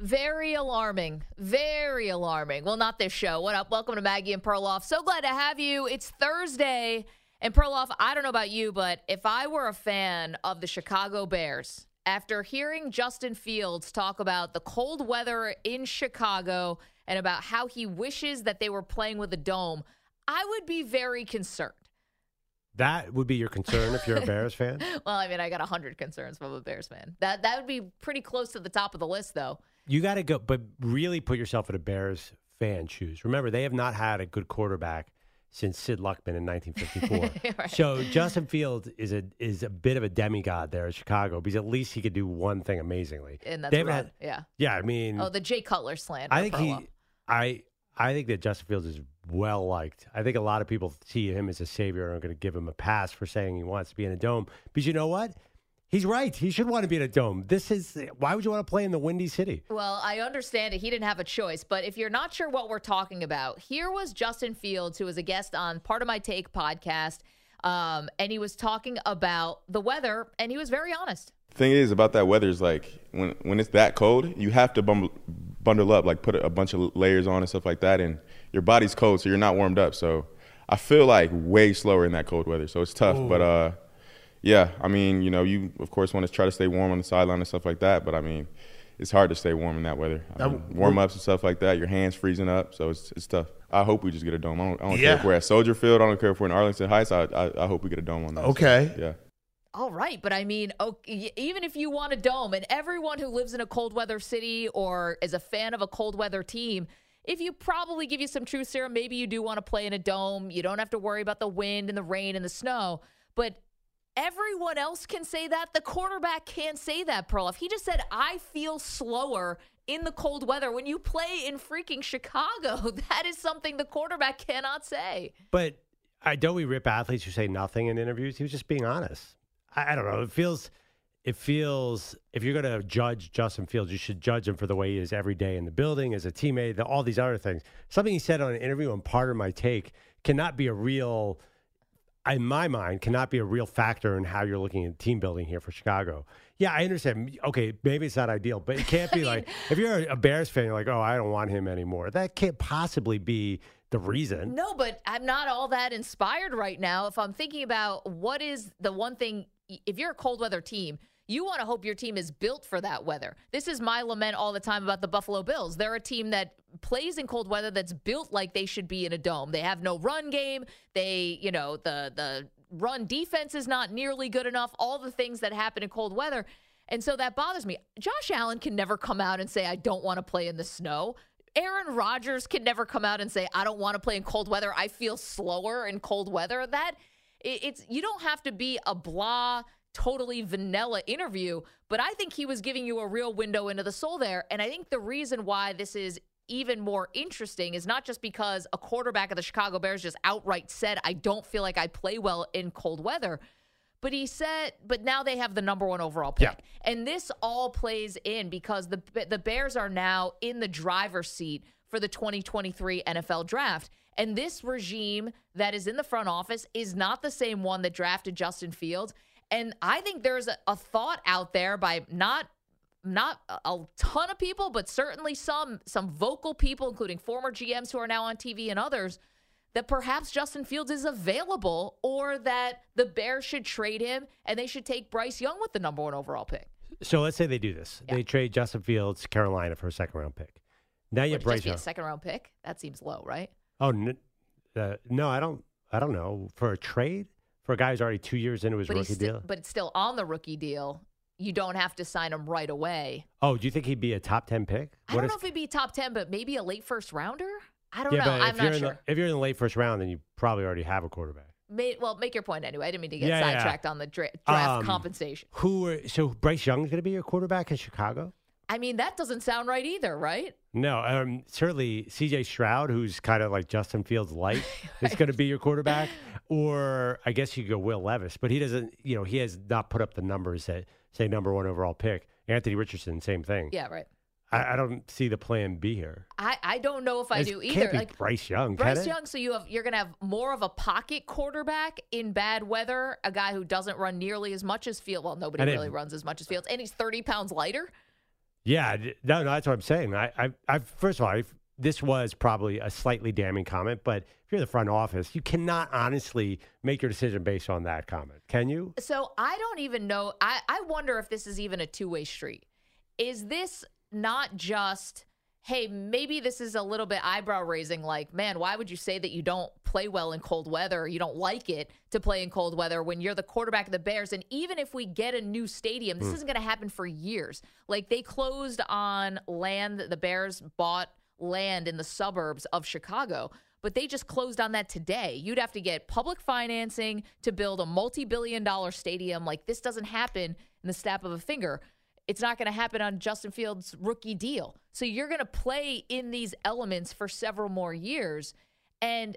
Very alarming. Very alarming. Well, not this show. What up? Welcome to Maggie and Perloff. So glad to have you. It's Thursday. And Perloff, I don't know about you, but if I were a fan of the Chicago Bears, after hearing Justin Fields talk about the cold weather in Chicago and about how he wishes that they were playing with a dome, I would be very concerned. That would be your concern if you're a Bears fan? Well, I mean, I got 100 concerns from a Bears fan. That that would be pretty close to the top of the list though. You got to go, but really put yourself in a Bears fan shoes. Remember, they have not had a good quarterback since Sid Luckman in 1954. Right. So Justin Fields is a is a bit of a demigod there in Chicago because at least he could do one thing amazingly. And that's had- yeah. yeah, I mean, Oh, the Jay Cutler slander. I think he, I, I think that Justin Fields is well liked. I think a lot of people see him as a savior and are going to give him a pass for saying he wants to be in a dome. But you know what? He's right. He should want to be in a dome. This is why would you want to play in the Windy City? Well, I understand it. He didn't have a choice. But if you're not sure what we're talking about, here was Justin Fields, who was a guest on Pardon My Take podcast. Um, and he was talking about the weather, and he was very honest. thing is about that weather is like when when it's that cold, you have to bundle, bundle up, like put a bunch of layers on and stuff like that, and your body's cold, so you're not warmed up. So I feel like way slower in that cold weather, so it's tough. But uh, yeah, I mean, you know, you of course want to try to stay warm on the sideline and stuff like that, but I mean, it's hard to stay warm in that weather. I mean, warm ups and stuff like that, your hands freezing up, so it's it's tough. I hope we just get a dome. I don't, I don't care if we're at Soldier Field. I don't care if we're in Arlington Heights. I I, I hope we get a dome on that. So, Okay. yeah. All right, but I mean, okay, even if you want a dome, and everyone who lives in a cold weather city or is a fan of a cold weather team, if you probably give you some truth serum, maybe you do want to play in a dome. You don't have to worry about the wind and the rain and the snow. But everyone else can say that. The quarterback can't say that, Perloff. He just said, I feel slower in the cold weather. When you play in freaking Chicago, that is something the quarterback cannot say. But I don't we rip athletes who say nothing in interviews. He was just being honest. I, I don't know. It feels, it feels. If you're going to judge Justin Fields, you should judge him for the way he is every day in the building as a teammate. The, all these other things. Something he said on an interview, and Pardon My Take cannot be a real. In my mind, cannot be a real factor in how you're looking at team building here for Chicago. Yeah, I understand. Okay, maybe it's not ideal, but it can't be like if you're a Bears fan, you're like, oh, I don't want him anymore. That can't possibly be the reason. No, but I'm not all that inspired right now. If I'm thinking about what is the one thing, if you're a cold weather team, you want to hope your team is built for that weather. This is my lament all the time about the Buffalo Bills. They're a team that plays in cold weather that's built like they should be in a dome. They have no run game. They, you know, the the run defense is not nearly good enough. All the things that happen in cold weather. And so that bothers me. Josh Allen can never come out and say, I don't want to play in the snow. Aaron Rodgers can never come out and say, I don't want to play in cold weather. I feel slower in cold weather. That it's you don't have to be a blah, totally vanilla interview, but I think he was giving you a real window into the soul there. And I think the reason why this is even more interesting is not just because a quarterback of the Chicago Bears just outright said, I don't feel like I play well in cold weather. But he said, but now they have the number one overall pick, Yeah. and this all plays in because the the Bears are now in the driver's seat for the 2023 NFL Draft, and this regime that is in the front office is not the same one that drafted Justin Fields. And I think there's a, a thought out there by not not a- ton of people, but certainly some some vocal people, including former GMs who are now on TV and others, that perhaps Justin Fields is available or that the Bears should trade him and they should take Bryce Young with the number one overall pick. So let's say they do this. Yeah. They trade Justin Fields, Carolina for a second round pick. Now you have Bryce just a Young. second round pick? That seems low, right? Oh n- uh, no, I don't. I don't know for a trade for a guy who's already two years into his But rookie sti- deal. but it's still on the rookie deal. You don't have to sign him right away. Oh, do you think he'd be a top ten pick? I What don't if- know if he'd be top ten, but maybe a late first rounder. I don't yeah, know. I'm not sure. the, if you're in the late first round, then you probably already have a quarterback. May, well, make your point anyway. I didn't mean to get Yeah, yeah. sidetracked on the dra- draft Um, compensation. Who? Are, so Bryce Young's going to be your quarterback in Chicago? I mean, that doesn't sound right either, right? No, um, certainly C.J. Stroud, who's kind of like Justin Fields light, is going to be your quarterback. Or I guess you go Will Levis, but he doesn't. You know, he has not put up the numbers that say number one overall pick. Anthony Richardson, same thing. Yeah, right. I, I don't see the plan B here. I, I don't know if I It do Can't either. be Like Bryce Young, can Bryce it? Young, so you have you're gonna have more of a pocket quarterback in bad weather, a guy who doesn't run nearly as much as Field. Well, nobody And it- really runs as much as Fields, and he's 30 pounds lighter. Yeah, d- no, no, that's what I'm saying. I, I, I first of all, I, this was probably a slightly damning comment, but if you're the front office, you cannot honestly make your decision based on that comment, can you? So I don't even know. I, I wonder if this is even a two way street. Is this not just, hey, maybe this is a little bit eyebrow raising, like, man, why would you say that you don't play well in cold weather? You don't like it to play in cold weather when you're the quarterback of the Bears? And even if we get a new stadium, this hmm. isn't going to happen for years. Like, they closed on land, that the Bears bought land in the suburbs of Chicago but they just closed on that today. You'd have to get public financing to build a multi billion dollar stadium. Like this doesn't happen in the snap of a finger. It's not going to happen on Justin Fields' rookie deal. So you're going to play in these elements for several more years. And,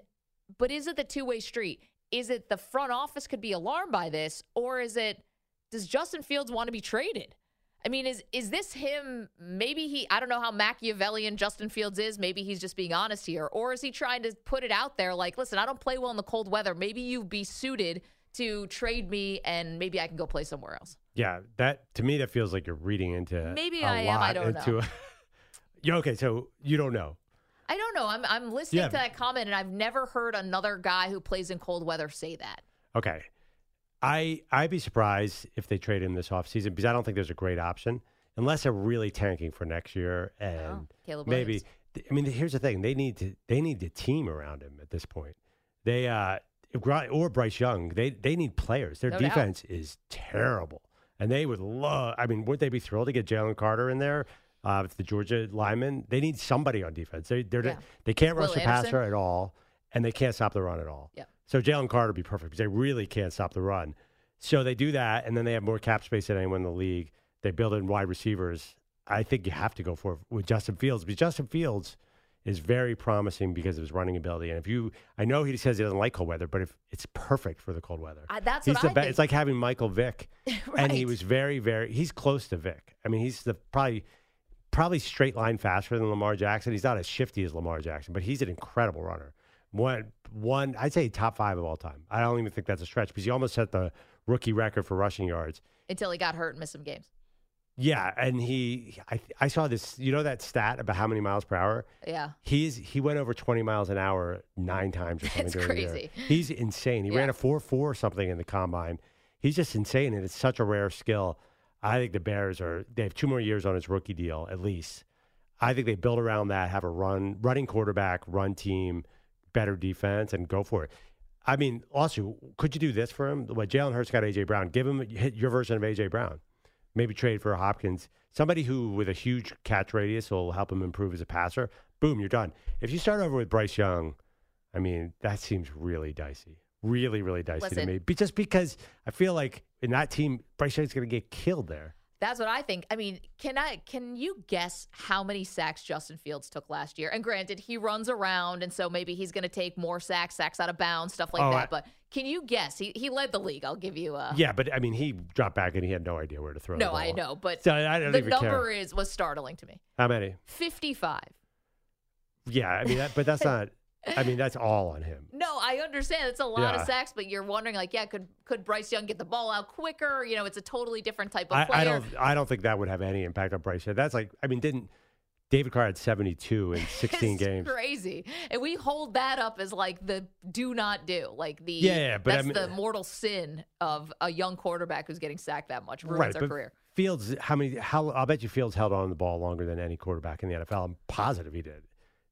but is it the two way street? Is it the front office could be alarmed by this, or is it, does Justin Fields want to be traded? I mean, is is this him? Maybe he. I don't know how Machiavellian Justin Fields is. Maybe he's just being honest here, or is he trying to put it out there like, listen, I don't play well in the cold weather. Maybe you'd be suited to trade me, and maybe I can go play somewhere else. Yeah, that to me that feels like you're reading into Maybe a I am, I don't know. A, yeah, okay, so you don't know. I don't know. I'm I'm listening Yeah. to that comment, and I've never heard another guy who plays in cold weather say that. Okay. I I'd be surprised if they trade him this offseason because I don't think there's a great option unless they're really tanking for next year and Oh, Caleb maybe I mean here's the thing they need to they need the team around him at this point. They uh or Bryce Young they they need players. Their No doubt. defense is terrible and they would love. I mean, would they be thrilled to get Jalen Carter in there? Uh, with the Georgia lineman, they need somebody on defense. They they're, Yeah. they can't rush Will the Anderson? passer at all, and they can't stop the run at all. Yep. So Jalen Carter would be perfect because they really can't stop the run. So they do that, and then they have more cap space than anyone in the league. They build in wide receivers. I think you have to go for it with Justin Fields because Justin Fields is very promising because of his running ability. And if you, I know he says he doesn't like cold weather, but if it's perfect for the cold weather, I, that's he's what the I best. think. It's like having Michael Vick, and he was very, very. He's close to Vick. I mean, he's the probably probably straight line faster than Lamar Jackson. He's not as shifty as Lamar Jackson, but he's an incredible runner. One, one, I'd say top five of all time. I don't even think that's a stretch because he almost set the rookie record for rushing yards. until he got hurt and missed some games. Yeah, and he, I, I saw this. You know that stat about how many miles per hour? Yeah. He's he went over 20 miles an hour nine times or something. It's during the year. crazy. He's insane. He Yeah. ran a four four or something in the combine. He's just insane, and it's such a rare skill. I think the Bears are. They have two more years on his rookie deal at least. I think they build around that, have a run, running quarterback, run team, better defense, and go for it. I mean, also, could you do this for him? What Jalen Hurts got AJ Brown. Give him hit your version of AJ Brown. Maybe trade for Hopkins, somebody who with a huge catch radius will help him improve as a passer. Boom, you're done. If you start over with Bryce Young, I mean, that seems really dicey. Really, really dicey Listen. to me. Just because I feel like in that team, Bryce Young's going to get killed there. That's what I think. I mean, can I can you guess how many sacks Justin Fields took last year? And granted, he runs around, and so maybe he's going to take more sacks, sacks out of bounds, stuff like Oh, that. I- but can you guess? He he led the league. I'll give you a Yeah, but I mean, he dropped back and he had no idea where to throw no. I know, but So I don't the even number care. is was startling to me. How many? Fifty-five. Yeah, I mean, that, but that's not. I mean, that's all on him. No, I understand it's a lot Yeah. of sacks, but you're wondering like, yeah, could could Bryce Young get the ball out quicker? You know, it's a totally different type of I, player. I don't. I don't think that would have any impact on Bryce. Young. That's like. I mean, didn't David Carr had seventy two in sixteen it's games? crazy, and we hold that up as like the do not do, like the Yeah, yeah, but I that's mean- the mortal sin of a young quarterback who's getting sacked that much ruins right, their but career. Fields, how many? How I'll bet you Fields held on to the ball longer than any quarterback in the NFL. I'm positive he did,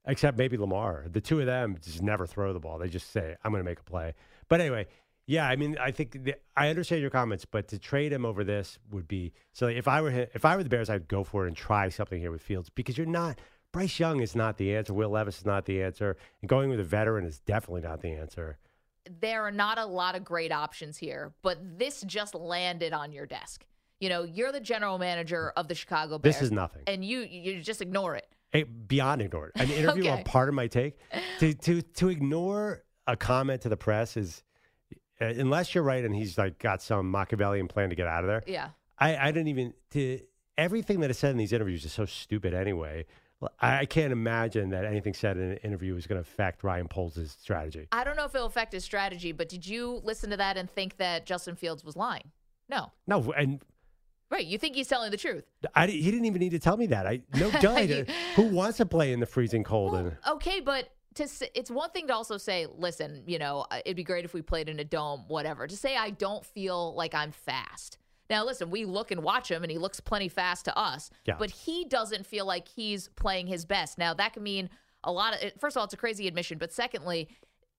except maybe Lamar. The two of them just never throw the ball. They just say, "I'm going to make a play." But anyway, yeah, I mean, I think the, I understand your comments, but to trade him over this would be so. If I were if I were the Bears, I'd go for it and try something here with Fields because you're not. Bryce Young is not the answer. Will Levis is not the answer, and going with a veteran is definitely not the answer. There are not a lot of great options here, but this just landed on your desk. You know, you're the general manager of the Chicago Bears. This is nothing. and you you just ignore it. Beyond ignored. An interview Okay. on Pardon My Take. To to to ignore a comment to the press is uh, unless you're right and he's like got some Machiavellian plan to get out of there. Yeah. I I didn't even to everything that is said in these interviews is so stupid anyway. I, I can't imagine that anything said in an interview is going to affect Ryan Poles' strategy. I don't know if it'll affect his strategy, but did you listen to that and think that Justin Fields was lying? No. No, and Right. You think he's telling the truth. I, he didn't even need to tell me that. I no. You- Who wants to play in the freezing cold? Well, and, okay, but to it's one thing to also say, listen, you know, it'd be great if we played in a dome, whatever. To say I don't feel like I'm fast. Now, listen, we look and watch him, and he looks plenty fast to us. Yeah. But he doesn't feel like he's playing his best. Now, that can mean a lot of. First of all, it's a crazy admission, but secondly,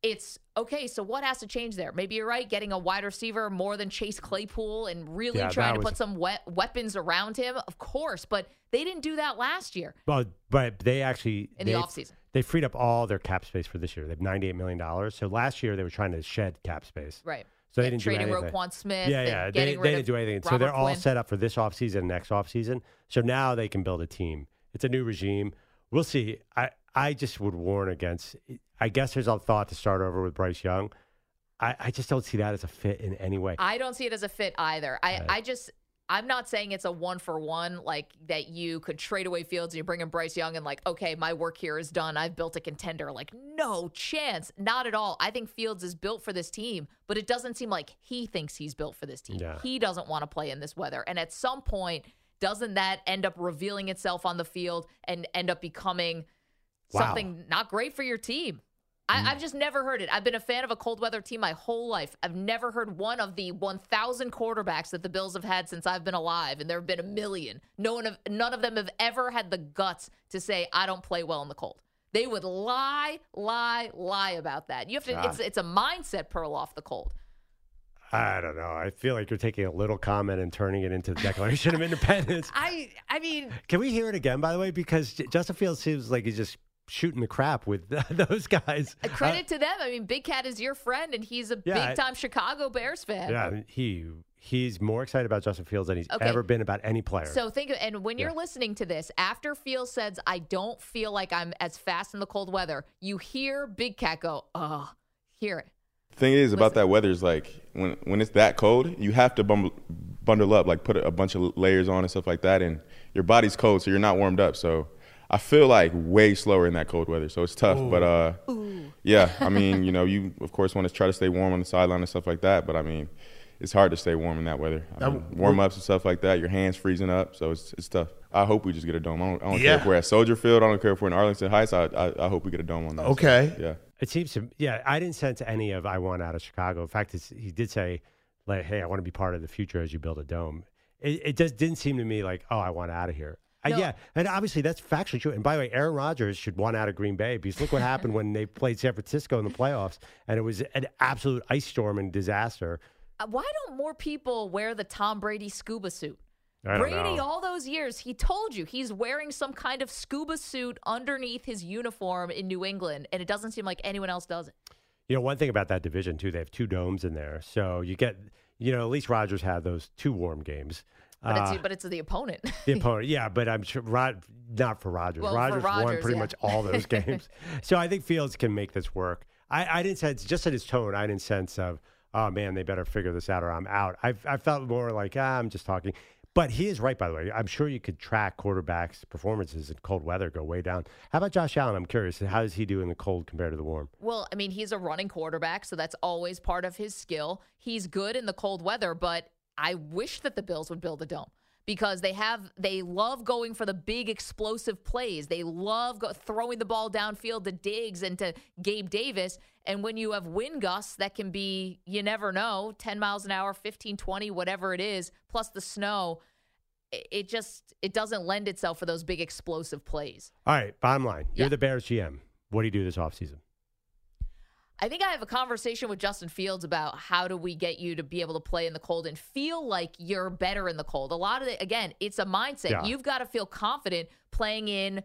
it's okay. So what has to change there? Maybe you're right. Getting a wide receiver more than Chase Claypool and really Yeah, trying to was- put some we- weapons around him, of course. But they didn't do that last year. well, but they actually In the offseason. they freed up all their cap space for this year. They have ninety eight million dollars. So last year they were trying to shed cap space. Right. So they and didn't trading do anything. Roquan Smith. Yeah, yeah. They, they didn't do anything. Robert so they're all Quinn. set up for this offseason and next offseason. So now they can build a team. It's a new regime. We'll see. I, I just would warn against I guess there's a thought to start over with Bryce Young. I, I just don't see that as a fit in any way. I don't see it as a fit either. I, Right. I just I'm not saying it's a one for one like that you could trade away Fields and you bring in Bryce Young and like okay my work here is done I've built a contender like no chance not at all I think Fields is built for this team but it doesn't seem like he thinks he's built for this team Yeah. he doesn't want to play in this weather and at some point doesn't that end up revealing itself on the field and end up becoming Wow. Something not great for your team I, mm. I've just never heard it. I've been a fan of a cold weather team my whole life. I've never heard one of the 1,000 quarterbacks that the Bills have had since I've been alive, and there have been a million. No one, of, none of them have ever had the guts to say I don't play well in the cold. They would lie, lie, lie about that. You have to. It's it's a mindset Perloff the cold. I don't know. I feel like you're taking a little comment and turning it into the Declaration of Independence. I I mean, Can we hear it again, by the way? Because Justin Fields seems like he's just shooting the crap with those guys. a credit to them. I mean, Big Cat is your friend, and he's a Yeah, big time Chicago Bears fan. Yeah, he he's more excited about Justin Fields than he's Okay. ever been about any player. So think of, and when you're Yeah. listening to this, after Fields says, I don't feel like I'm as fast in the cold weather, you hear Big Cat go, oh, hear it. Thing is about that weather is like when when it's that cold, you have to bum, bundle up, like put a bunch of layers on and stuff like that, and your body's cold, so you're not warmed up. So I feel like way slower in that cold weather, so it's tough. But uh, yeah, I mean, you know, you of course want to try to stay warm on the sideline and stuff like that, but I mean, it's hard to stay warm in that weather. I mean, warm ups and stuff like that, your hands freezing up, so it's it's tough. I hope we just get a dome. I don't, I don't care if we're at Soldier Field. I don't care if we're in Arlington Heights. I I, I hope we get a dome on that. Okay. yeah. it seems to yeah, I didn't sense any of I want out of Chicago. In fact, it's, he did say like, "Hey, I want to be part of the future as you build a dome." It, it just didn't seem to me like, "Oh, I want out of here." Uh, No. yeah, and obviously that's factually true. And by the way, Aaron Rodgers should want out of Green Bay because look what happened when they played San Francisco in the playoffs, and it was an absolute ice storm and disaster. Uh, Why don't more people wear the Tom Brady scuba suit? Brady, know. all those years, he told you he's wearing some kind of scuba suit underneath his uniform in New England, and it doesn't seem like anyone else does it. You know, one thing about that division too, they have two domes in there, so you get, you know, at least Rodgers had those two warm games. But Uh, it's but it's the opponent. the opponent, yeah, but I'm sure Rod, not for Rodgers. Well, for Rodgers won pretty yeah. much all those games, so I think Fields can make this work. I, I didn't sense just in his tone. I didn't sense of, oh man, they better figure this out or I'm out. I I felt more like ah, I'm just talking. But he is right, by the way. I'm sure you could track quarterbacks' performances in cold weather go way down. How about Josh Allen? I'm curious. How does he do in the cold compared to the warm? Well, I mean, he's a running quarterback, so that's always part of his skill. He's good in the cold weather, but I wish that the Bills would build a dome because they have they love going for the big explosive plays. They love go, throwing the ball downfield to Diggs and to Gabe Davis. And when you have wind gusts that can be you never know, 10 miles an hour, 15, 20, whatever it is, plus the snow, it, it just it doesn't lend itself for those big explosive plays. All right, bottom line. You're Yeah. the Bears GM. What do you do this offseason? I think I have a conversation with Justin Fields about how do we get you to be able to play in the cold and feel like you're better in the cold. A lot of it, again, it's a mindset. Yeah. You've got to feel confident playing in,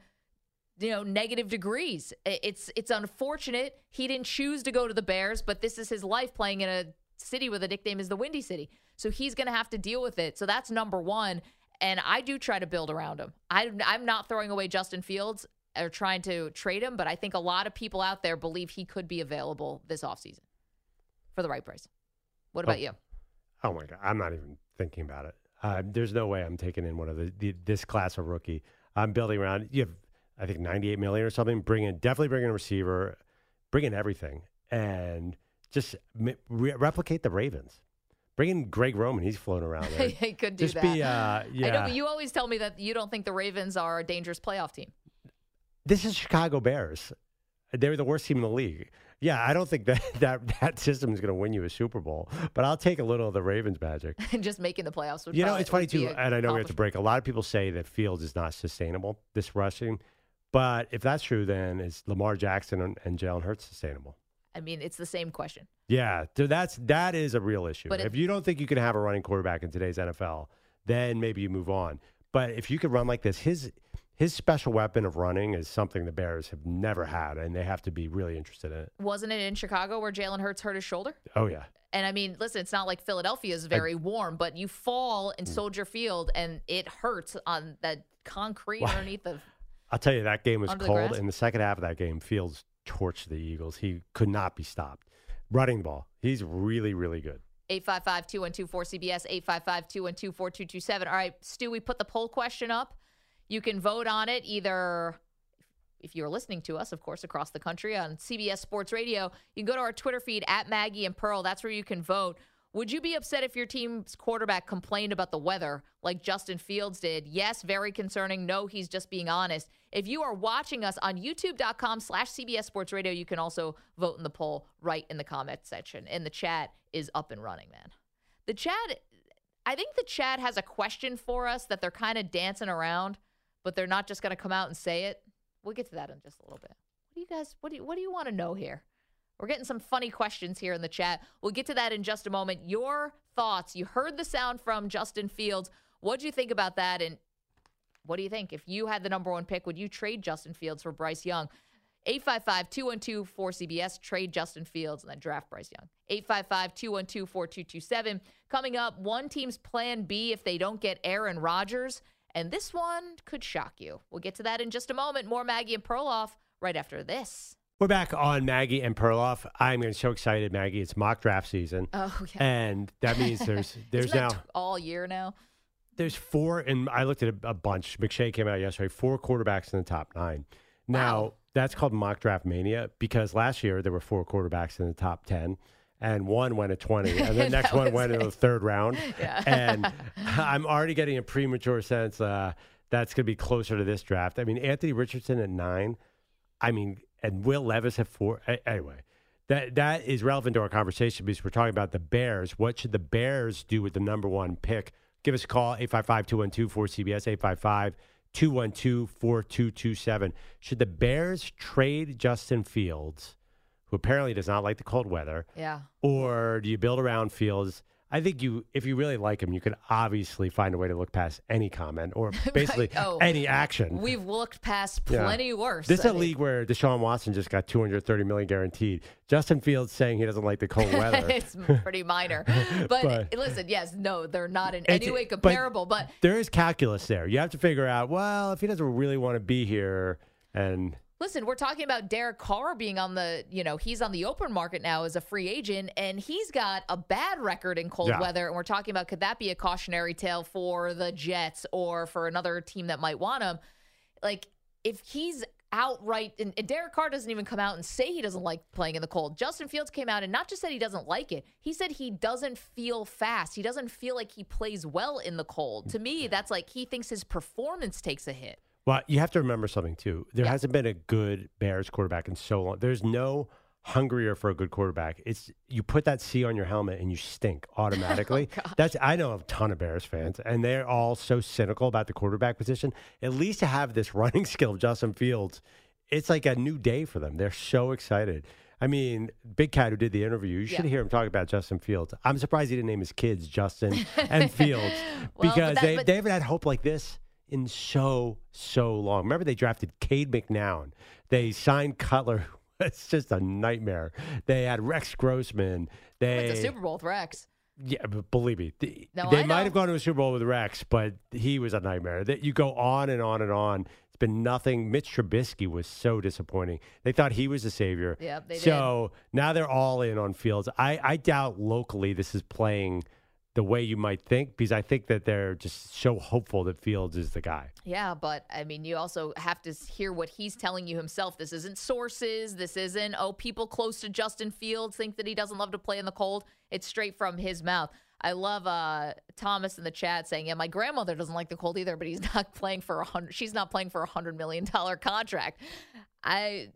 you know, negative degrees. It's it's unfortunate he didn't choose to go to the Bears, but this is his life playing in a city where the nickname is the Windy City. So he's going to have to deal with it. So that's number one. And I do try to build around him. I, I'm not throwing away Justin Fields or trying to trade him, but I think a lot of people out there believe he could be available this offseason for the right price. What about Oh. you? Oh my god, I'm not even thinking about it. Uh, there's no way I'm taking in one of the, the this class of rookie. I'm building around. You have, I think, 98 million or something. Bring in, definitely bring in a receiver, bring in everything, and just re- replicate the Ravens. Bring in Greg Roman. He's floating around there. he could do Just that. be, uh, yeah. I know, but you always tell me that you don't think the Ravens are a dangerous playoff team. This is Chicago Bears. They were the worst team in the league. Yeah, I don't think that that, that system is going to win you a Super Bowl, but I'll take a little of the Ravens magic. And just making the playoffs would You know, it's funny too, and I know we have to break. A lot of people say that Fields is not sustainable, this rushing. But if that's true, then is Lamar Jackson and, and Jalen Hurts sustainable? I mean, it's the same question. Yeah, th- that's that is a real issue. But if if- you don't think you can have a running quarterback in today's NFL, then maybe you move on. But if you could run like this, his his special weapon of running is something the Bears have never had, and they have to be really interested in it. Wasn't it in Chicago where Jalen Hurts hurt his shoulder? Oh yeah, And I mean, listen, it's not like Philadelphia is very warm, but you fall Mm. in Soldier Field and it hurts on that concrete Wow. underneath the. I'll tell you that game was cold. In the second half of that game, Fields torched the Eagles. He could not be stopped. Running the ball, he's really really good. 855 212 4CBS, 855 212 4227. All right, Stu, we put the poll question up. You can vote on it either if you're listening to us, of course, across the country on CBS Sports Radio. You can go to our Twitter feed at Maggie and Pearl. That's where you can vote. Would you be upset if your team's quarterback complained about the weather like Justin Fields did? Yes, very concerning. No, he's just being honest. If you are watching us on youtube.com slash CBS Sports Radio, you can also vote in the poll right in the comment section. And the chat is up and running, man. The chat, I think the chat has a question for us that they're kind of dancing around, but they're not just going to come out and say it. We'll get to that in just a little bit. What do you guys, what do you, what do you want to know here? We're getting some funny questions here in the chat. We'll get to that in just a moment. Your thoughts. You heard the sound from Justin Fields. What do you think about that? And what do you think? If you had the number one pick, would you trade Justin Fields for Bryce Young? 855 212 4CBS, trade Justin Fields and then draft Bryce Young. 855 212 4227. Coming up, one team's plan B if they don't get Aaron Rodgers. And this one could shock you. We'll get to that in just a moment. More Maggie and Perloff right after this. We're back on Maggie and Perloff. I'm so excited, Maggie. It's mock draft season, Oh, yeah. and that means there's there's now all year now. there's four, and I looked at a, a bunch. McShay came out yesterday. Four quarterbacks in the top nine. Now Wow. that's called mock draft mania because last year there were four quarterbacks in the top ten, and one went at twenty, and the next one went in the third round. Yeah. And I'm already getting a premature sense uh, that's going to be closer to this draft. I mean, Anthony Richardson at nine. I mean, and Will Levis at four. Anyway, that that is relevant to our conversation because we're talking about the Bears. What should the Bears do with the number one pick? Give us a call, 855 212 4CBS, 855 212 4227. Should the Bears trade Justin Fields, who apparently does not like the cold weather, Yeah. or do you build around Fields? I think you, if you really like him, you could obviously find a way to look past any comment or basically Oh. any action. We've looked past Yeah. plenty worse. This is I a mean, league where Deshaun Watson just got 230 million guaranteed. Justin Fields saying he doesn't like the cold weather. it's pretty minor. But, But- listen, yes, no, they're not in any way but- comparable. But, there is calculus there. You have to figure out, well, if he doesn't really want to be here and listen, we're talking about Derek Carr being on the, you know, he's on the open market now as a free agent, and he's got a bad record in cold Yeah. weather. And we're talking about could that be a cautionary tale for the Jets or for another team that might want him? Like, if he's outright, and, and Derek Carr doesn't even come out and say he doesn't like playing in the cold. Justin Fields came out and not just said he doesn't like it, he said he doesn't feel fast. He doesn't feel like he plays well in the cold. To me, that's like he thinks his performance takes a hit. Well, you have to remember something too. There Yeah. hasn't been a good Bears quarterback in so long. There's no hungrier for a good quarterback. It's you put that C on your helmet and you stink oh, automatically. Oh, That's I know a ton of Bears fans and they're all so cynical about the quarterback position. At least to have this running skill of Justin Fields, it's like a new day for them. They're so excited. I mean, Big Cat who did the interview, you should Yeah. hear him talk about Justin Fields. I'm surprised he didn't name his kids Justin and Fields Well, because that- they, but- they haven't had hope like this in so so long. Remember they drafted Cade McNown. They signed Cutler. It's just a nightmare. They had Rex Grossman. They Went to Super Bowl with Rex. yeah, but believe me, th- No, they might have gone to a Super Bowl with Rex, but he was a nightmare. That you go on and on and on. It's been nothing. Mitch Trubisky was so disappointing. They thought he was the savior. Yep, they did. so now they're all in on Fields. I, I doubt locally this is playing the way you might think because I think that they're just so hopeful that Fields is the guy. Yeah, but I mean, you also have to hear what he's telling you himself. This isn't sources. This isn't, oh, people close to Justin Fields think that he doesn't love to play in the cold. It's straight from his mouth. I love uh, Thomas in the chat saying, "Yeah, my grandmother doesn't like the cold either, but he's not playing for a hundred. She's not playing for a hundred million dollar contract." I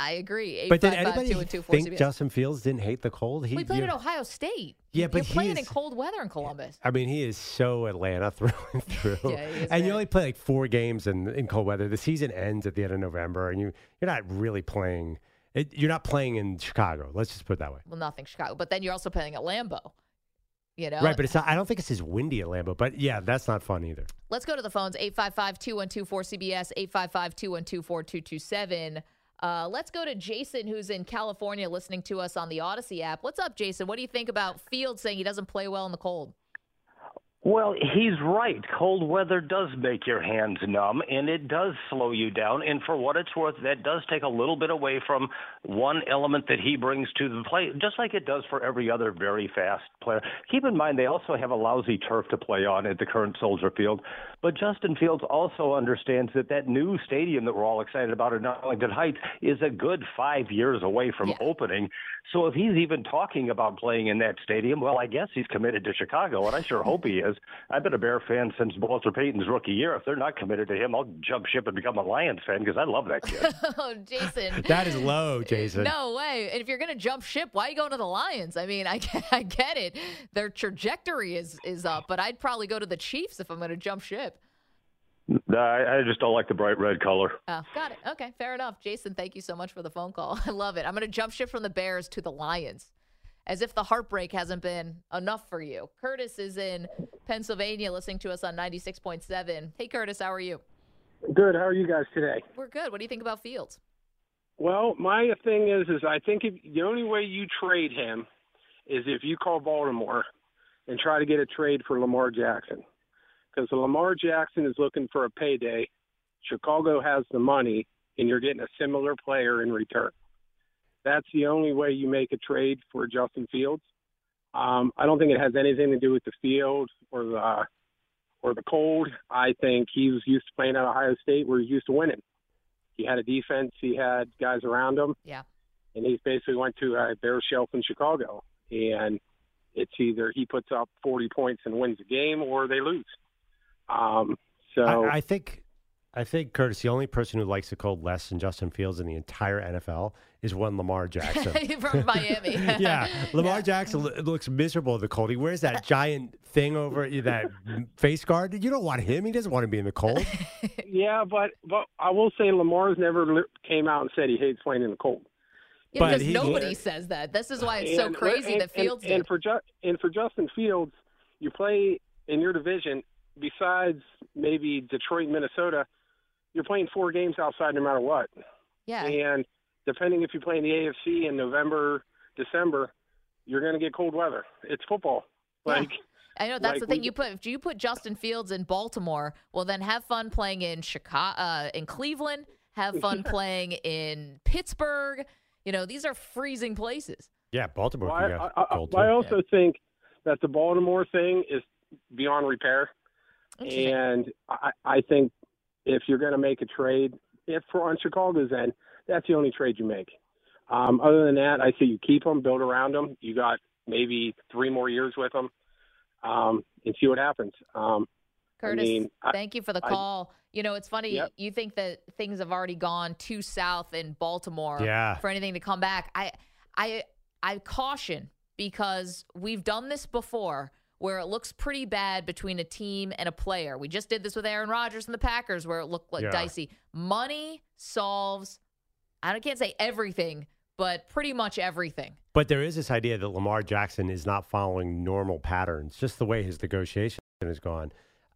I agree. But did 855-212-4 anybody think CBS. Justin Fields didn't hate the cold? He We played at Ohio State. Yeah, You're but he playing in cold weather in Columbus. I mean, he is so Atlanta through and through. Yeah, is and you only play like four games in, in cold weather. The season ends at the end of November, and you you're not really playing. It, you're not playing in Chicago. Let's just put it that way. Well, nothing Chicago, but then you're also playing at Lambeau. You know, Right, but it's not. I don't think it's as windy at Lambeau. But yeah, that's not fun either. Let's go to the phones 855 212 4CBS, 855 212 4227. Uh, let's go to Jason, who's in California listening to us on the Audacy app. What's up, Jason? What do you think about Fields saying he doesn't play well in the cold? Well, he's right. Cold weather does make your hands numb and it does slow you down. And for what it's worth, that does take a little bit away from one element that he brings to the play, just like it does for every other very fast player. Keep in mind, they also have a lousy turf to play on at the current Soldier Field. But Justin Fields also understands that that new stadium that we're all excited about in Arlington Heights is a good five years away from Yeah. opening. So if he's even talking about playing in that stadium, well, I guess he's committed to Chicago, and I sure hope he is. I've been a Bear fan since Walter Payton's rookie year. If they're not committed to him, I'll jump ship and become a Lions fan because I love that kid. Oh, Jason. That is low, Jason. No way. And if you're going to jump ship, why are you going to the Lions? I mean, I get, I get it. Their trajectory is, is up, but I'd probably go to the Chiefs if I'm going to jump ship. I, I just don't like the bright red color. Oh, got it. Okay, fair enough. Jason, thank you so much for the phone call. I love it. I'm going to jump ship from the Bears to the Lions as if the heartbreak hasn't been enough for you. Curtis is in Pennsylvania listening to us on 96.7. Hey, Curtis, how are you? Good. How are you guys today? We're good. What do you think about Fields? Well, my thing is, is I think if, the only way you trade him is if you call Baltimore and try to get a trade for Lamar Jackson, because Lamar Jackson is looking for a payday. Chicago has the money, and you're getting a similar player in return. That's the only way you make a trade for Justin Fields. Um, I don't think it has anything to do with the field or the or the cold. I think he was used to playing at Ohio State, where he's used to winning. He had a defense. He had guys around him. Yeah. And he basically went to a bare shelf in Chicago. And it's either he puts up 40 points and wins the game or they lose. Um, so I, I think, I think Curtis, the only person who likes the cold less than Justin Fields in the entire NFL is one Lamar Jackson. from Miami. yeah, Lamar Jackson lo- looks miserable in the cold. He wears that giant thing over that face guard. You don't want him. He doesn't want to be in the cold. yeah, but but I will say Lamar's never came out and said he hates playing in the cold. Yeah, But because he- nobody says that. This is why it's so crazy and, that Fields and, and for Ju- and for Justin Fields, you play in your division. Besides maybe Detroit, Minnesota, you're playing four games outside no matter what. yeah. And depending if you play in the AFC in November, December, you're going to get cold weather. It's football. Yeah. Like I know that's like the thing. we- You put if you put Justin Fields in Baltimore, well then have fun playing in Chicago, uh, in Cleveland. Have fun playing in Pittsburgh. You know these are freezing places. Yeah, Baltimore well, I, I, I, I too. also think that the Baltimore thing is beyond repair. And I, I think if you're going to make a trade, if for on Chicago's end, that's the only trade you make. Um, other than that, I say you keep them, build around them. You got maybe three more years with them, um, and see what happens. Um, Curtis, mean, I- thank you for the I- call. you know, it's funny. Yep. You think that things have already gone too south in Baltimore Yeah. for anything to come back. I, I, I caution because we've done this before where it looks pretty bad between a team and a player. We just did this with Aaron Rodgers and the Packers where it looked like Yeah. dicey. Money solves, I can't say everything, but pretty much everything. But there is this idea that Lamar Jackson is not following normal patterns, just the way his negotiation has gone.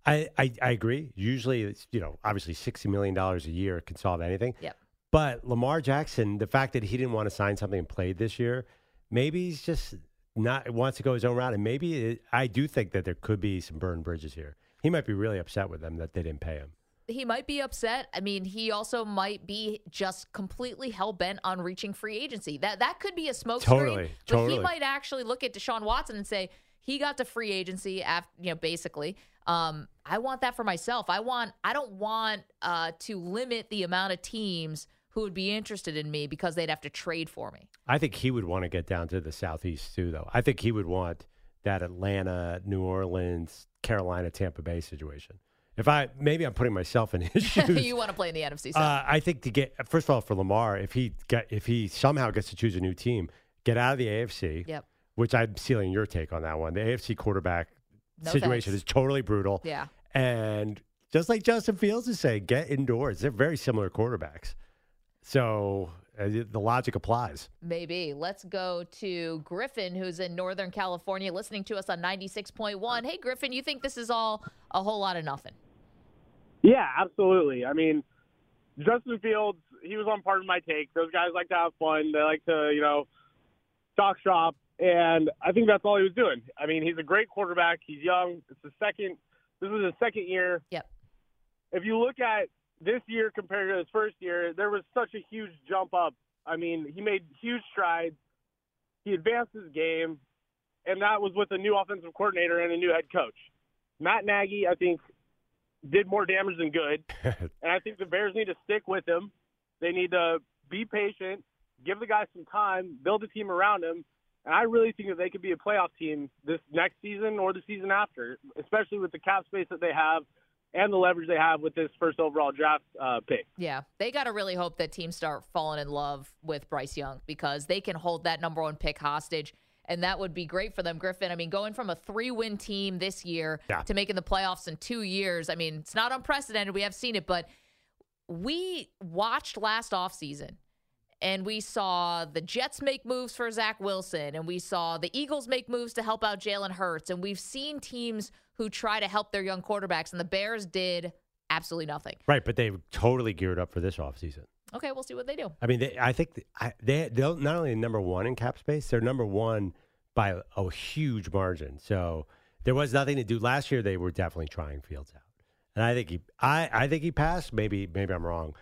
I, I, I agree. Usually, it's, you know, obviously $60 million a year can solve anything. Yep. But Lamar Jackson, the fact that he didn't want to sign something and played this year, maybe he's just not wants to go his own route. And maybe it, I do think that there could be some burned bridges here. He might be really upset with them that they didn't pay him. he might be upset. I mean, he also might be just completely hell bent on reaching free agency. That that could be a smokescreen. Totally, but totally. he might actually look at Deshaun Watson and say he got to free agency after you know basically. Um, I want that for myself. I want. I don't want uh, to limit the amount of teams who would be interested in me because they'd have to trade for me. I think he would want to get down to the southeast too, though. I think he would want that Atlanta, New Orleans, Carolina, Tampa Bay situation. If I maybe I'm putting myself in his shoes. you want to play in the NFC South. Uh, I think to get first of all for Lamar, if he get if he somehow gets to choose a new team, get out of the AFC. Yep. Which I'm stealing your take on that one. The AFC quarterback No situation thanks. is totally brutal. yeah. And just like Justin Fields is saying, get indoors. They're very similar quarterbacks. So uh, the logic applies. Maybe. Let's go to Griffin, who's in Northern California, listening to us on 96.1. Hey, Griffin, you think this is all a whole lot of nothing? Yeah, absolutely. I mean, Justin Fields, he was on Pardon My Take. Those guys like to have fun. They like to, you know, talk shop. And I think that's all he was doing. I mean, he's a great quarterback. He's young. It's the second, this is his second year. Yep. If you look at this year compared to his first year, there was such a huge jump up. I mean, he made huge strides. He advanced his game, and that was with a new offensive coordinator and a new head coach. Matt Nagy, I think, did more damage than good. And I think the Bears need to stick with him. They need to be patient, give the guy some time, build a team around him. And I really think that they could be a playoff team this next season or the season after, especially with the cap space that they have and the leverage they have with this first overall draft uh, pick. Yeah, they got to really hope that teams start falling in love with Bryce Young because they can hold that number one pick hostage. And that would be great for them, Griffin. I mean, going from a three win team this year Yeah. to making the playoffs in two years, I mean, it's not unprecedented. We have seen it, but we watched last offseason and we saw the Jets make moves for Zach Wilson, and we saw the Eagles make moves to help out Jalen Hurts, and we've seen teams who try to help their young quarterbacks, and the Bears did absolutely nothing. right, but they totally geared up for this offseason. Okay, we'll see what they do. I mean, they, I think th- I, they they're not only number one in cap space, they're number one by a, a huge margin. So there was nothing to do last year. They were definitely trying Fields out, and I think he I, I think he passed. Maybe maybe I'm wrong,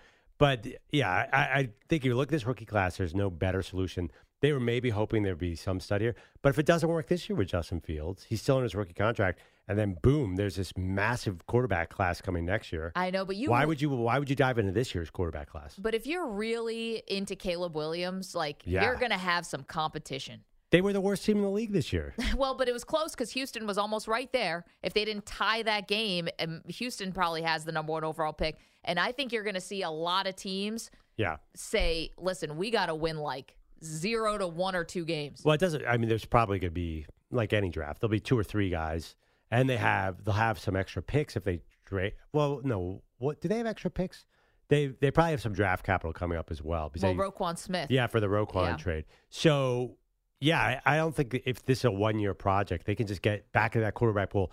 but yeah, I, I think you look at this rookie class. There's no better solution. They were maybe hoping there'd be some stud here, but if it doesn't work this year with Justin Fields, he's still in his rookie contract, and then boom, there's this massive quarterback class coming next year. I know, but you. why would you Why would you dive into this year's quarterback class? But if you're really into Caleb Williams, like Yeah. you're going to have some competition. They were the worst team in the league this year. Well, but it was close because Houston was almost right there. If they didn't tie that game, um, Houston probably has the number one overall pick. And I think you're going to see a lot of teams Yeah. say, "Listen, we got to win like zero to one or two games." Well, it doesn't. I mean, there's probably going to be like any draft. There'll be two or three guys, and they have they'll have some extra picks if they trade. Well, no. What do they have extra picks? They they probably have some draft capital coming up as well. Well, they- Roquan Smith. yeah, for the Roquan Yeah. trade. So yeah, I, I don't think if this is a one year project, they can just get back in that quarterback pool.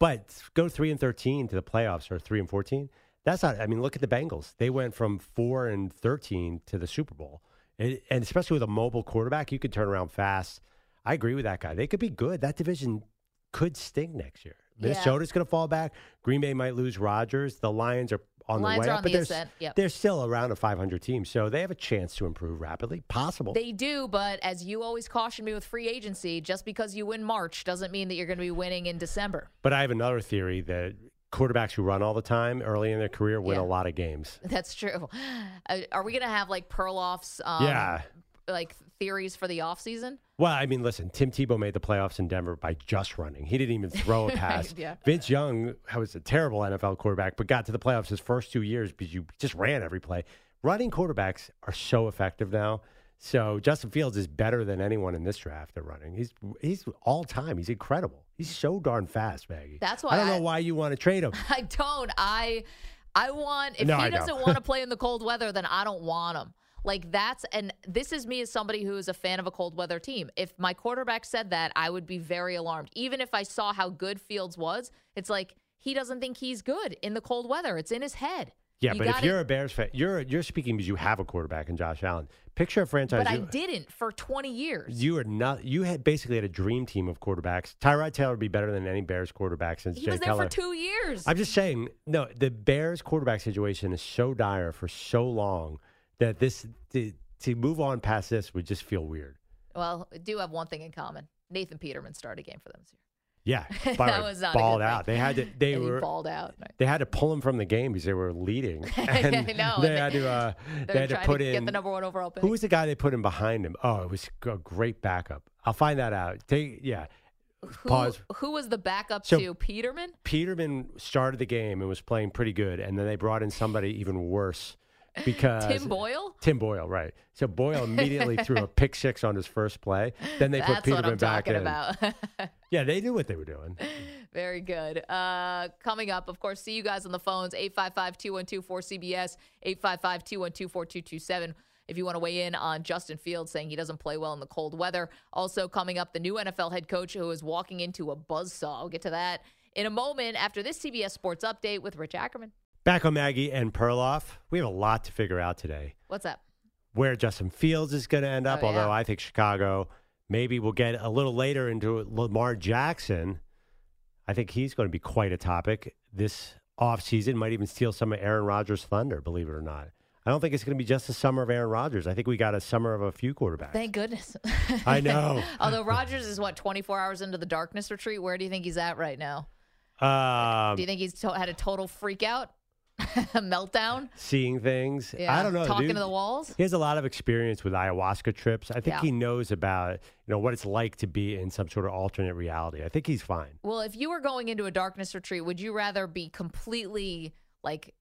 But go three and thirteen to the playoffs or three and fourteen. That's not. I mean, look at the Bengals. They went from four and thirteen to the Super Bowl, and, and especially with a mobile quarterback, you could turn around fast. I agree with that guy. They could be good. That division could sting next year. Yeah. Minnesota's going to fall back. Green Bay might lose Rodgers. The Lions are on Lions the way up, but the they're. Yep. they're still around a 500 team, so they have a chance to improve rapidly. Possible. They do, but as you always caution me with free agency, just because you win March doesn't mean that you're going to be winning in December. But I have another theory that quarterbacks who run all the time early in their career win Yeah. a lot of games. That's true. Uh, are we going to have like Perloff's um, Yeah. Like theories for the offseason? Well, I mean, listen, Tim Tebow made the playoffs in Denver by just running. He didn't even throw a pass. yeah. Vince Young was a terrible NFL quarterback, but got to the playoffs his first two years because you just ran every play. Running quarterbacks are so effective now. So Justin Fields is better than anyone in this draft at running. He's he's all time. He's incredible. He's so darn fast, Maggie. That's why I don't I- know why you want to trade him. I don't. I I want if No, he I doesn't want to play in the cold weather, then I don't want him. Like that's and this is me as somebody who is a fan of a cold weather team. If my quarterback said that, I would be very alarmed. Even if I saw how good Fields was, it's like he doesn't think he's good in the cold weather. It's in his head. Yeah, You but if you're a Bears fan, you're you're speaking because you have a quarterback in Josh Allen. Picture a franchise. but I didn't for 20 years. you are not. You had basically had a dream team of quarterbacks. Tyrod Taylor would be better than any Bears quarterback since He Jay was there Keller. for two years. I'm just saying, no, the Bears quarterback situation is so dire for so long that this to, to move on past this would just feel weird. well, I do have one thing in common. Nathan Peterman started a game for them this year. Yeah, That was not balled out. thing. They had to. They and were. balled out. They had to pull him from the game because they were leading. And know, They and had to. Uh, They're had to put to in get the number one overall pick. Who was the guy they put in behind him? Oh, it was a great backup. I'll find that out. Take yeah. Who, Pause. who was the backup So- to Peterman? Peterman started the game and was playing pretty good, and then they brought in somebody even worse because Tim Boyle? Tim Boyle, right? So Boyle immediately threw a pick six on his first play. Then they put That's what Peterman I'm back talking in. about. Yeah, they knew what they were doing. Very good. Uh, coming up, of course, see you guys on the phones 855 212 4CBS, 855 212 4227. If you want to weigh in on Justin Fields saying he doesn't play well in the cold weather. Also, coming up, the new NFL head coach who is walking into a buzzsaw. I'll get to that in a moment after this CBS Sports Update with Rich Ackerman. Back on Maggie and Perloff, we have a lot to figure out today. What's up? Where Justin Fields is going to end up, Oh, although yeah. I think Chicago. Maybe we'll get a little later into Lamar Jackson. I think he's going to be quite a topic this offseason. Might even steal some of Aaron Rodgers' thunder, believe it or not. I don't think it's going to be just a summer of Aaron Rodgers. I think we got a summer of a few quarterbacks. Thank goodness. I know. Although Rodgers is what 24 hours into the darkness retreat. Where do you think he's at right now? Um, Do you think he's to- had a total freak out, meltdown? seeing things. Yeah, I don't know. Talking dude. to the walls. He has a lot of experience with ayahuasca trips. I think Yeah. he knows about you know what it's like to be in some sort of alternate reality. I think he's fine. Well, if you were going into a darkness retreat, would you rather be completely like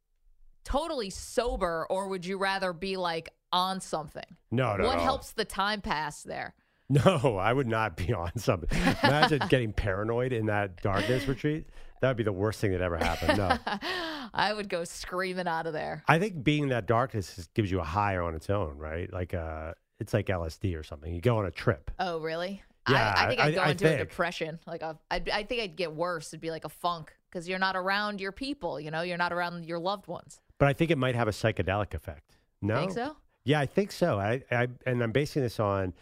totally sober or would you rather be like on something? No, no. what no. helps the time pass there? No, I would not be on something. Imagine getting paranoid in that darkness retreat. That would be the worst thing that ever happened. No, I would go screaming out of there. I think being in that darkness is- gives you a high on its own, right? Like uh, it's like LSD or something. You go on a trip. Oh, really? Yeah, I, I think I'd go I into a depression. Like a, I'd, I think I'd get worse. It'd be like a funk because you're not around your people. You know, you're not around your loved ones. But I think it might have a psychedelic effect. No, Think so? Yeah, I think so. I, I and I'm basing this on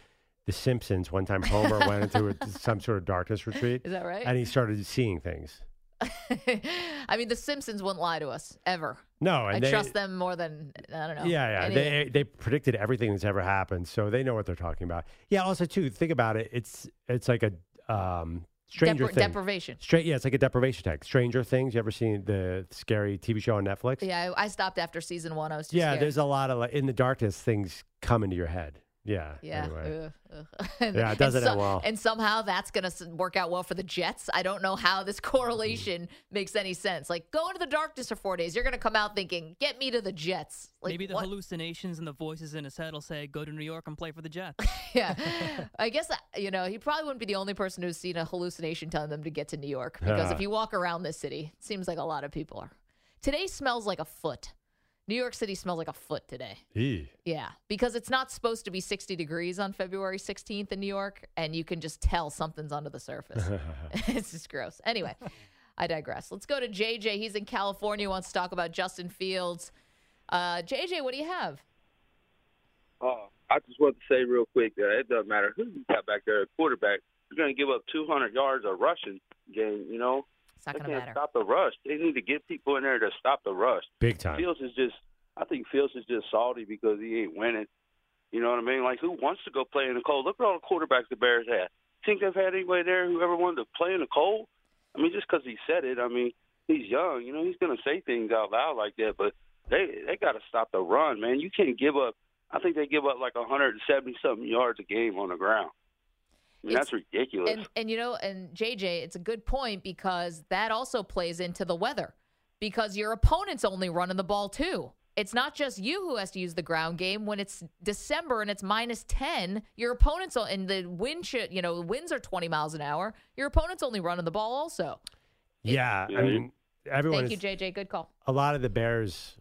The Simpsons. One time, Homer went into a, some sort of darkness retreat, Is that right? and he started seeing things. I mean, The Simpsons wouldn't lie to us ever. No, I they, trust them more than I don't know. Yeah, yeah. They they predicted everything that's ever happened, so they know what they're talking about. Yeah. Also, too, think about it. It's it's like a um, Stranger Depri- Things. deprivation. Straight, yeah, it's like a deprivation tag. Stranger Things. You ever seen the scary TV show on Netflix? Yeah, I, I stopped after season one. I was Yeah, scared. there's a lot of like in the darkness things come into your head. Yeah. Yeah. Anyway. ugh, ugh. and, Yeah, it doesn't and end well. And somehow that's going to work out well for the Jets. I don't know how this correlation makes any sense. Like, go into the darkness for four days. You're going to come out thinking, get me to the Jets. Like, Maybe the what? hallucinations and the voices in his head will say, "Go to New York and play for the Jets." yeah. I guess, uh, you know, he probably wouldn't be the only person who's seen a hallucination telling them to get to New York. Because if you walk around this city, it seems like a lot of people are. Today smells like a foot. New York City smells like a foot today. Eee. Yeah, because it's not supposed to be 60 degrees on February 16th in New York, and you can just tell something's under the surface. it's just gross. Anyway, I digress. Let's go to JJ. He's in California. Wants to talk about Justin Fields. Uh, JJ, what do you have? Uh, I just want to say real quick that it doesn't matter who you got back there, quarterback. You're going to give up 200 yards of rushing game. You know, It's not they going to can't matter. stop the rush. They need to get people in there to stop the rush. Big time. Fields is just, I think Fields is just salty because he ain't winning. You know what I mean? Like, who wants to go play in the cold? Look at all the quarterbacks the Bears had. Think they've had anybody there who ever wanted to play in the cold? I mean, just because he said it, I mean, he's young. You know, he's going to say things out loud like that, but they they got to stop the run, man. You can't give up. I think they give up like 170 something yards a game on the ground. I mean, that's ridiculous. And and you know, and JJ, it's a good point because that also plays into the weather because your opponent's only running the ball too. It's not just you who has to use the ground game when it's December and it's minus 10. Your opponent's o- and the wind should, you know, winds are 20 miles an hour. Your opponent's only running the ball also. Yeah. Yeah, I mean, everyone. Thank you, JJ. Good call. a lot of the Bears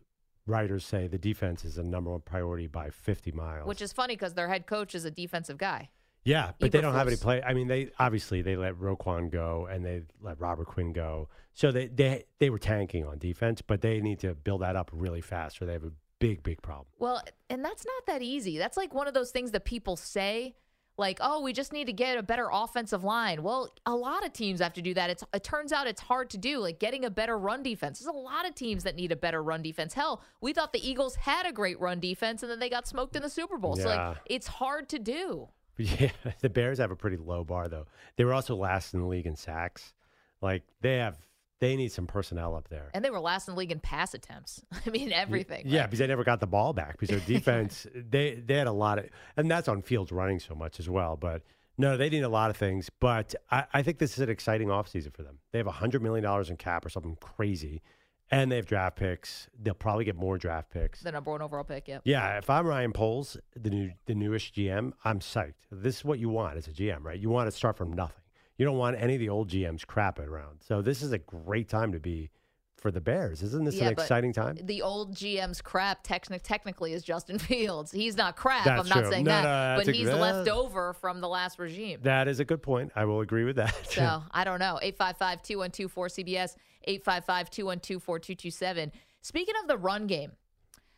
writers say the defense is the number one priority by 50 miles. Which is funny because their head coach is a defensive guy. Yeah, but they don't have any play. I mean, they obviously they let Roquan go and they let Robert Quinn go, so they they they were tanking on defense, but they need to build that up really fast, or they have a big big problem. Well, and that's not that easy. That's like one of those things that people say, like, "Oh, we just need to get a better offensive line." Well, a lot of teams have to do that. It's, it turns out it's hard to do. Like getting a better run defense. There's a lot of teams that need a better run defense. Hell, we thought the Eagles had a great run defense, and then they got smoked in the Super Bowl. So like, it's hard to do. Yeah, the Bears have a pretty low bar though. They were also last in the league in sacks. Like they have, they need some personnel up there. And they were last in the league in pass attempts. I mean, everything. Yeah, right? because they never got the ball back because their defense they they had a lot of, and that's on Fields running so much as well. But No, they need a lot of things, but I, I think this is an exciting offseason for them. They have $100 million in cap or something crazy, and they have draft picks. They'll probably get more draft picks. The number one overall pick. Yep. Yeah, if I'm Ryan Poles, the new the newest GM, I'm psyched. This is what you want as a GM, right? You want to start from nothing. You don't want any of the old GMs crapping around. So this is a great time to be for the Bears. Isn't this Yeah, an exciting time? The old GM's crap techni- technically is Justin Fields. He's not crap. That's I'm not saying No, that, no, but a- he's uh, left over from the last regime. That is a good point. I will agree with that. So I don't know. 855 212 4CBS, 855 212 4227. Speaking of the run game,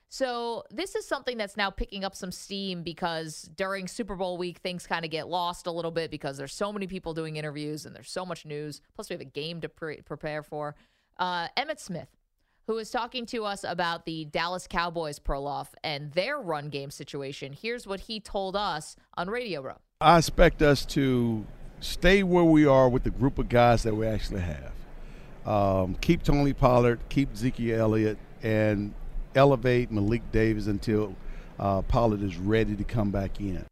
so this is something that's now picking up some steam because during Super Bowl week, things kind of get lost a little bit because there's so many people doing interviews and there's so much news. Plus, we have a game to pre- prepare for. Uh, Emmitt Smith, who was talking to us about the Dallas Cowboys Perloff and their run game situation. Here's what he told us on Radio Row. I expect us to stay where we are with the group of guys that we actually have. Um, keep Tony Pollard, keep Ezekiel Elliott, and elevate Malik Davis until uh, Pollard is ready to come back in.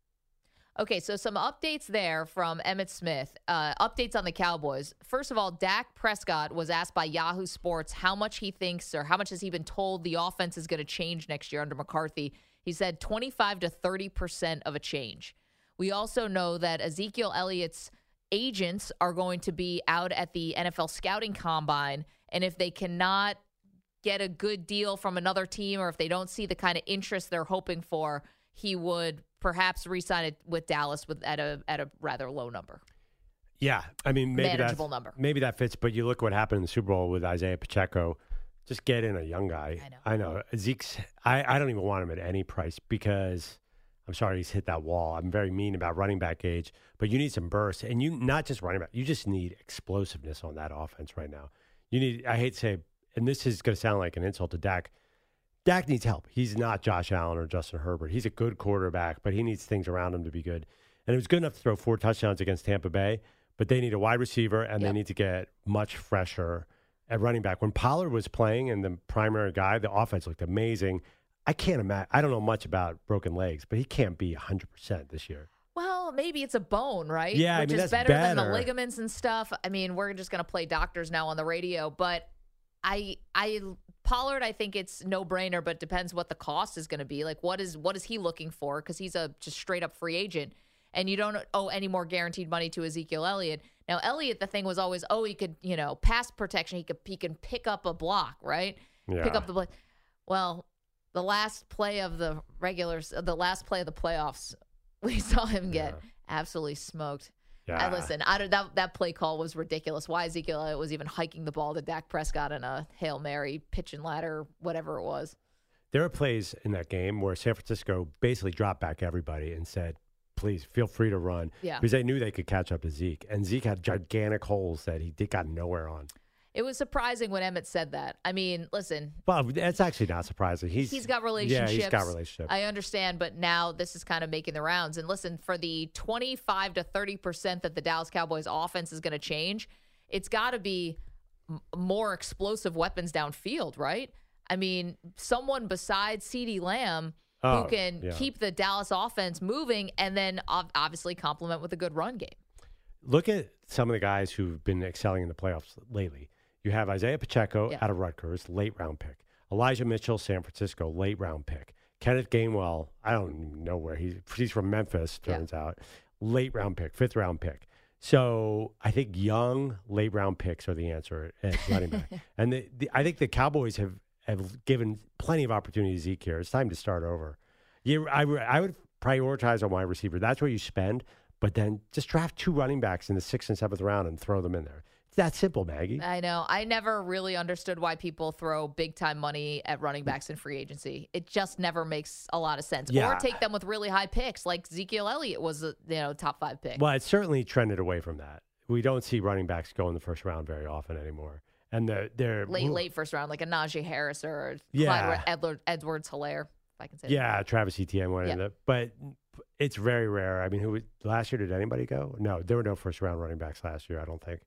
Okay, so some updates there from Emmitt Smith. Uh, updates on the Cowboys. First of all, Dak Prescott was asked by Yahoo Sports how much he thinks or how much has he been told the offense is going to change next year under McCarthy. He said 25 to 30% of a change. We also know that Ezekiel Elliott's agents are going to be out at the NFL scouting combine. And if they cannot get a good deal from another team or if they don't see the kind of interest they're hoping for, he would perhaps re-sign it with Dallas with at a at a rather low number. Yeah, I mean maybe Manageable number. Maybe that fits, but you look what happened in the Super Bowl with Isaiah Pacheco. Just get in a young guy. I know. I know. Zeke's. I, I don't even want him at any price because I'm sorry he's hit that wall. I'm very mean about running back age, but you need some burst, and you not just running back. You just need explosiveness on that offense right now. You need. I hate to say, and this is going to sound like an insult to Dak. Dak needs help. He's not Josh Allen or Justin Herbert. He's a good quarterback, but he needs things around him to be good. And it was good enough to throw four touchdowns against Tampa Bay, but they need a wide receiver and they need to get much fresher at running back. When Pollard was playing and the primary guy, the offense looked amazing. I can't imagine. I don't know much about broken legs, but he can't be 100% this year. Well, maybe it's a bone, right? Yeah, I which mean, is that's better, than the ligaments and stuff. I mean, we're just going to play doctors now on the radio, but I I Pollard, I think it's no brainer, but depends what the cost is going to be. Like, what is what is he looking for? Because he's a just straight up free agent, and you don't owe any more guaranteed money to Ezekiel Elliott. Now, Elliott, the thing was always, oh, he could, you know, pass protection. He could he can pick up a block, right? Pick up the block. Well, the last play of the regulars, the last play of the playoffs, we saw him get absolutely smoked. Yeah. I listen. I don't, that that play call was ridiculous. Why Ezekiel Elliott was even hiking the ball to Dak Prescott in a hail mary, pitch and ladder, whatever it was. There are plays in that game where San Francisco basically dropped back everybody and said, please feel free to run. Yeah. Because they knew they could catch up to Zeke. And Zeke had gigantic holes that he did, got nowhere on. It was surprising when Emmitt said that. I mean, listen, Well, that's actually not surprising. He's he's got relationships. Yeah, he's got relationships. I understand, but now this is kind of making the rounds. And listen, for the 25 to 30 percent that the Dallas Cowboys offense is going to change, it's got to be m- more explosive weapons downfield, right? I mean, someone besides CeeDee Lamb Oh, who can yeah. keep the Dallas offense moving and then ob- obviously complement with a good run game. Look at some of the guys who've been excelling in the playoffs lately. You have Isaiah Pacheco Yeah. out of Rutgers, late round pick. Elijah Mitchell, San Francisco, late round pick. Kenneth Gainwell, I don't know where he's. He's from Memphis, Yeah. turns out. Late round pick, fifth round pick. So I think young late round picks are the answer at running back. and the, the, I think the Cowboys have, have given plenty of opportunities to Zeke here. It's time to start over. You, I, I would prioritize on wide receiver. That's where you spend, but then just draft two running backs in the sixth and seventh round and throw them in there. That simple, Maggie. I know. I never really understood why people throw big time money at running backs in free agency. It just never makes a lot of sense. Yeah. Or take them with really high picks, like Ezekiel Elliott was a you know top five pick. Well, it's certainly trended away from that. We don't see running backs go in the first round very often anymore. And they're, they're late late first round, like a Najee Harris or Yeah. Edward, Edwards Helaire, if I can say. that. Yeah, Travis Etienne went in Yeah. the, but it's very rare. I mean, who last year did anybody go? No, there were no first round running backs last year. I don't think.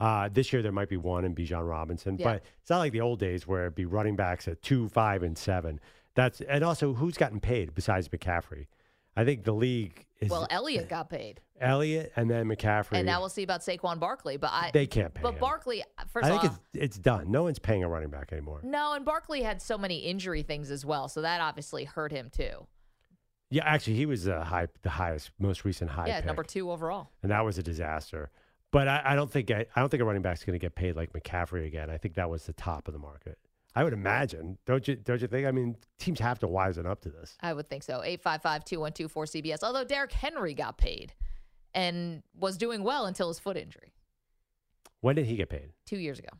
Uh, this year there might be one in Bijan Robinson, Yeah. but it's not like the old days where it'd be running backs at two, five, and seven. That's and also who's gotten paid besides McCaffrey. I think the league is Well, Elliott got paid, Elliott and then McCaffrey. and now we'll see about Saquon Barkley. But I, they can't pay but him. Barkley, first I of think all, it's it's done. No one's paying a running back anymore. no, and Barkley had so many injury things as well, so that obviously hurt him too. Yeah, actually, he was the high, the highest, most recent high. yeah, pick, number two overall. and that was a disaster. But I, I don't think I, I don't think a running back's going to get paid like McCaffrey again. I think that was the top of the market. I would imagine. Don't you? Don't you think? I mean, teams have to wisen up to this. I would think so. 855-212-4CBS. Although Derrick Henry got paid and was doing well until his foot injury When did he get paid? two years ago.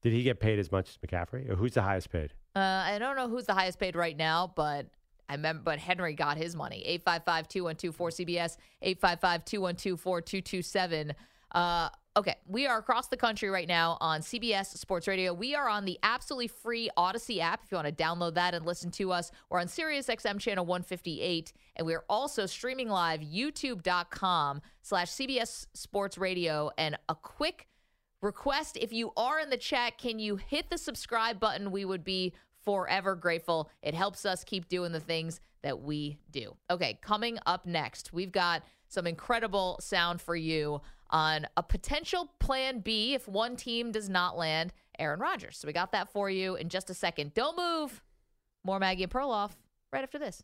Did he get paid as much as McCaffrey, or who's the highest paid? Uh, I don't know who's the highest paid right now, but I remember. But Henry got his money. 855-212-4CBS. 855-212-4227. Uh, okay, we are across the country right now on CBS Sports Radio. We are on the absolutely free Audacy app. If you want to download that and listen to us, we're on Sirius XM channel 158, and we're also streaming live YouTube.com slash CBS Sports Radio. And a quick request if you are in the chat can you hit the subscribe button we would be forever grateful it helps us keep doing the things that we do okay coming up next we've got some incredible sound for you on a potential plan b if one team does not land aaron rodgers. So we got that for you in just a second. Don't move. More maggie and perloff right after this